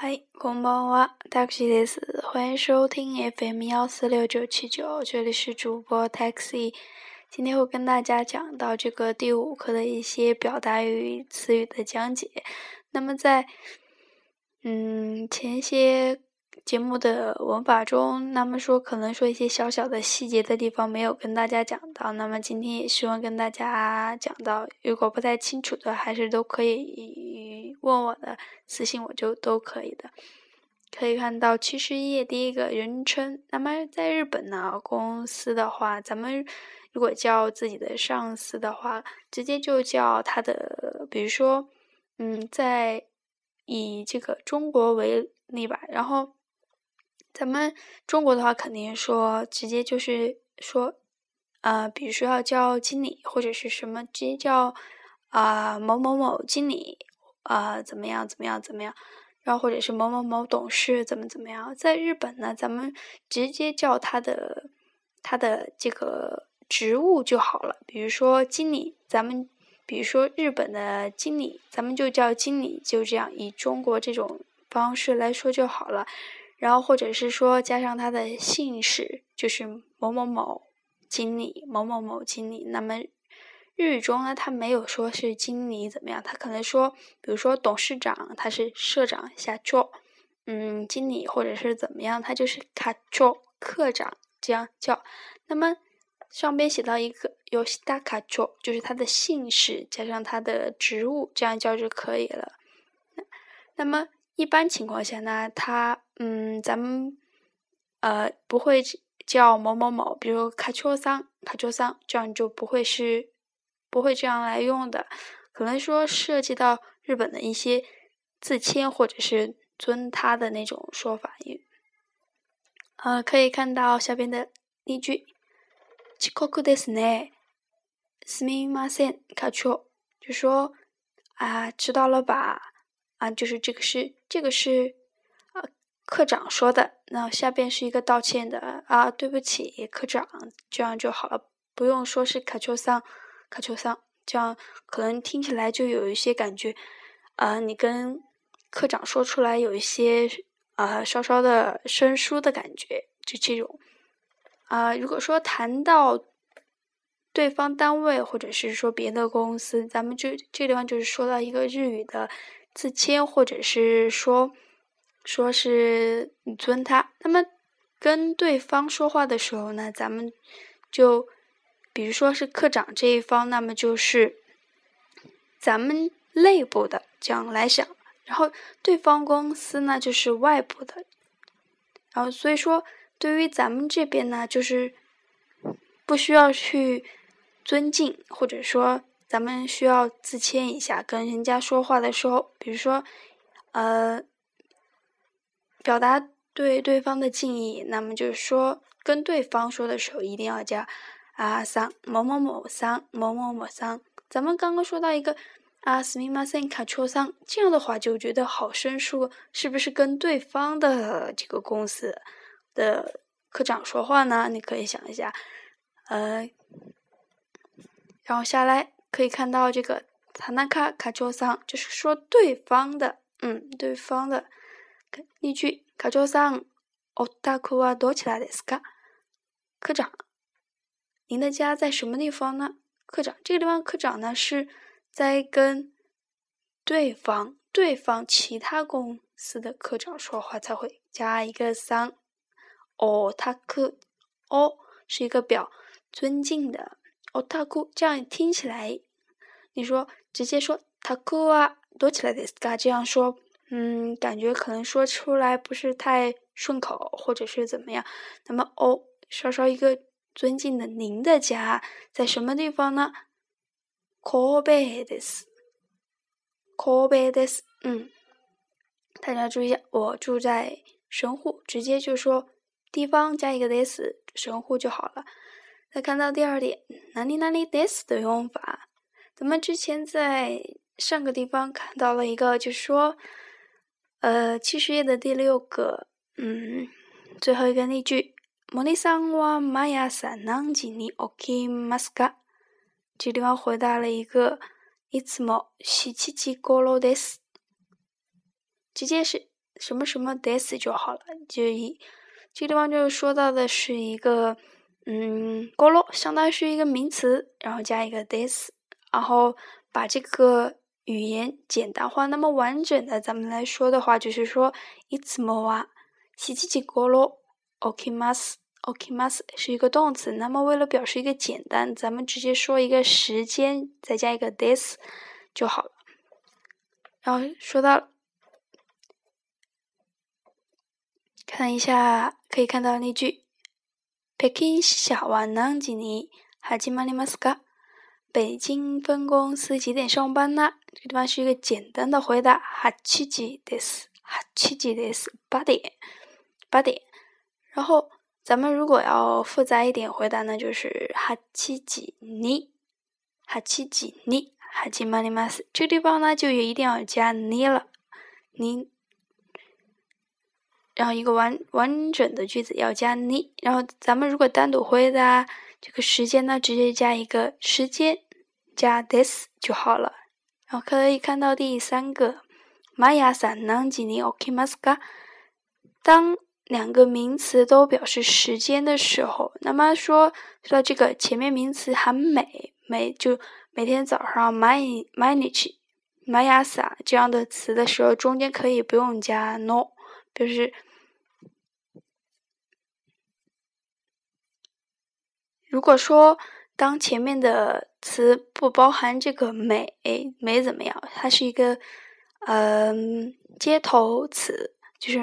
嗨，こんばんは、taxi です。欢迎收听 FM 幺四六九七九，这里是主播 taxi。今天会跟大家讲到这个第五课的一些表达与词语的讲解。那么在嗯前些。 节目的文法中，那么说可能说一些小小的细节的地方没有跟大家讲到，那么今天也希望跟大家讲到。如果不太清楚的，还是都可以问我的私信，我就都可以的。可以看到七十页第一个人称，那么在日本呢，公司的话，咱们如果叫自己的上司的话，直接就叫他的，比如说，嗯，在以这个中国为例吧，然后。咱们中国的话，肯定说直接就是说，呃，比如说要叫经理或者是什么，直接叫啊某某某经理啊怎么样怎么样怎么样，然后或者是某某某董事怎么怎么样。在日本呢，咱们直接叫他的他的这个职务就好了。比如说经理，咱们比如说日本的经理，咱们就叫经理，就这样以中国这种方式来说就好了。然后，或者是说加上他的姓氏，就是某某某经理，某某某经理。那么日语中呢，他没有说是经理怎么样，他可能说，比如说董事长，他是社长下做，嗯，经理或者是怎么样，他就是卡做科长这样叫。那么上边写到一个有大卡做，就是他的姓氏加上他的职务，这样叫就可以了。那么。一般情况下呢，他嗯，咱们呃不会叫某某某，比如卡丘桑、卡丘桑，这样就不会是不会这样来用的。可能说涉及到日本的一些自谦或者是尊他的那种说法。呃，可以看到下边的例句：遅刻ですね。すみません、卡丘，就说啊，知道了吧？啊，就是这个是这个是，呃， 科长说的。那下边是一个道歉的啊，对不起，科长，这样就好了，不用说是卡丘桑，卡丘桑，这样可能听起来就有一些感觉，啊，你跟科长说出来有一些啊稍稍的生疏的感觉，就这种。啊，如果说谈到对方单位或者是说别的公司，咱们这这地方就是说到一个日语的。自谦，或者是说，说是你尊他。那么跟对方说话的时候呢，咱们就比如说是科长这一方，那么就是咱们内部的这样来想。然后对方公司呢，就是外部的。然后所以说，对于咱们这边呢，就是不需要去尊敬，或者说。咱们需要自谦一下，跟人家说话的时候，比如说，呃，表达对对方的敬意，那么就是说，跟对方说的时候，一定要加啊桑某某某桑某某某桑。咱们刚刚说到一个啊斯密马森卡丘桑，这样的话就觉得好生疏，是不是跟对方的这个公司的科长说话呢？你可以想一下，呃，然后下来。可以看到这个塔纳卡卡丘桑，就是说对方的，嗯，对方的例句。卡丘桑，おたくはどちらですか？科长，您的家在什么地方呢？科长，这个地方科长呢是在跟对方、对方其他公司的科长说话才会加一个桑。おたく，お是一个表尊敬的。哦，タク这样听起来，你说直接说タク啊，多起来ですか？这样说， 嗯，感觉可能说出来不是太顺口，或者是怎么样。那么哦，稍稍一个尊敬的，您的家在什么地方呢？神戸です。神戸です。嗯，大家注意一下，我住在神户，直接就说地方加一个 this，神户就好了。再看到第二点，哪里哪里 this 的用法，咱们之前在上个地方看到了一个，就是说， 呃，七十页的第六个，嗯，最后一个例句，モニさんは毎朝何時に起きますか？这地方回答了一个，いつも七時頃です。直接是 什么什么 this 就好了。就一这个地方就说到的是一个嗯，锅炉相当于是一个名词，然后加一个 this，然后把这个 语言简单化。那么完整的咱们来说的话，就是说いつもは七七七锅炉 OK ます。OK，mas 是一个动词。那么，为了表示一个简单，咱们直接说一个时间，再加一个 this 就好了。然后说到，看一下，可以看到那句：北京下は何時に始まりますか？ 北京分公司几点上班呢？这个地方是一个简单的回答：八時です。八時です。八点，八点。然后。咱们如果要复杂一点回答呢，就是哈七几尼，哈七几尼，哈七马里马斯。这个地方呢，就一定要加尼了，尼。然后一个完完整的句子要加尼。然后咱们如果单独回答 这个时间呢，直接加一个时间加 this 就好了。然后可以看到第三个，玛雅三南几尼 OK 马斯嘎，当。两个名词都表示时间的时候，那么说说到这个前面名词很美，每就每天早上 my my nichi my asa 这样的词的时候，中间可以不用加 no，就是如果说当前面的词不包含这个美美怎么样，它是一个嗯接头词。就是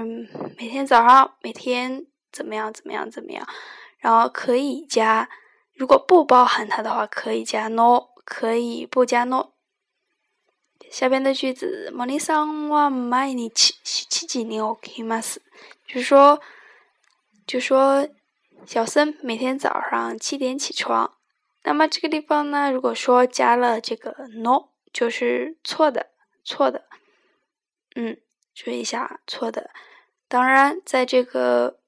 每天早上，每天怎么样怎么样怎么样，然后可以加，如果不包含它的话，可以加 no，可以不加 no。下边的句子，モニさんは毎日七時に起きます。就是说，就说 小森每天早上七点起床。那么这个地方呢，如果说加了这个 no，就是错的，错的，嗯。注意一下，错的。当然，在这个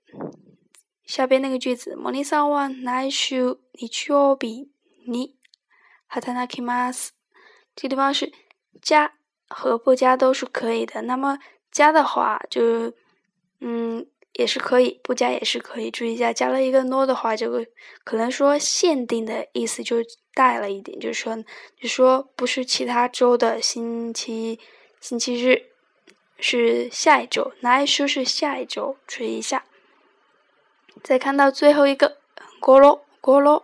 下边那个句子，モニさんは来週日曜日に働きます。这个地方是加和不加都是可以的。那么加的话，就嗯 也是可以，不加也是可以。注意一下，加了一个 no 的话，这个可能说限定的意思就带了一点，就是说，就说不是其他周的星期星期日。是下一周，哪一周是下一周？注意一下。再看到最后一个，咕噜咕噜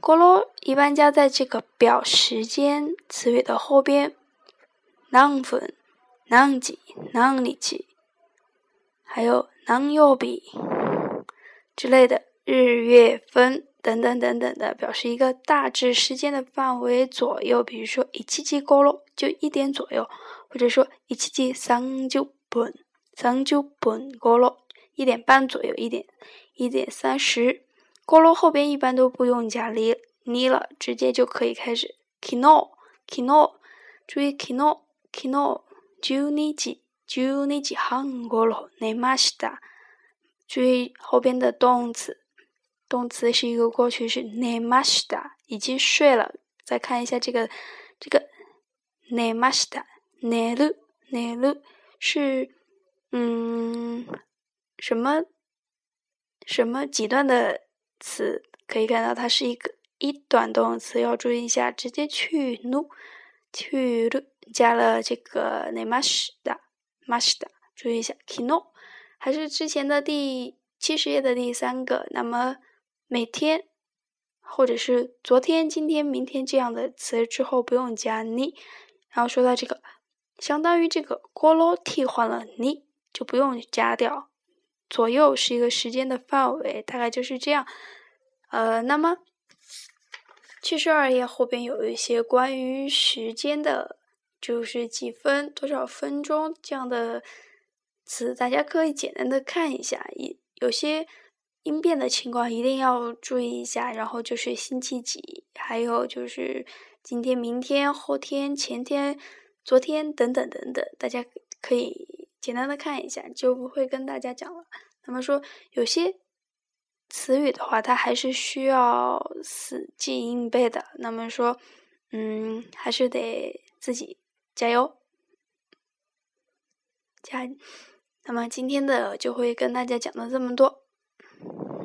咕噜一般加在这个表时间词语的后边，何分、何几、何日期，还有何曜日之类的，日月分等等等等的，表示一个大致时间的范围左右。比如说，一七七锅炉就一点左右。或者说一七七三九本三九本锅炉一点半左右，一点一点三十锅炉后边一般都不用加哩哩了，直接就可以开始。kino kino 注意 kino kino 十二時十二時半頃寝ました。注意后边的动词，动词是一个过去式，寝ました已经睡了。再看一下这个这个寝ました。寝る寝る是嗯什么什么几段的词？可以看到它是一个一段动词，要注意一下，直接去 nu 去 nu 加了这个 Ne mashda mashda，注意一下 kino 还是之前的第七十页的第三个。那么每天或者是昨天、今天、明天这样的词之后不用加 ni，然后说到这个。相当于这个锅炉替换了你，就不用加掉。左右是一个时间的范围，大概就是这样。呃，那么七十二页后边有一些关于时间的，就是几分、多少分钟这样的词，大家可以简单的看一下。一有些应变的情况一定要注意一下。然后就是星期几，还有就是今天、明天、后天、前天。昨天等等等等，大家可以简单的看一下，就不会跟大家讲了。那么说有些词语的话，它还是需要死记硬背的。那么说，嗯，还是得自己加油加那么今天的就会跟大家讲到这么多。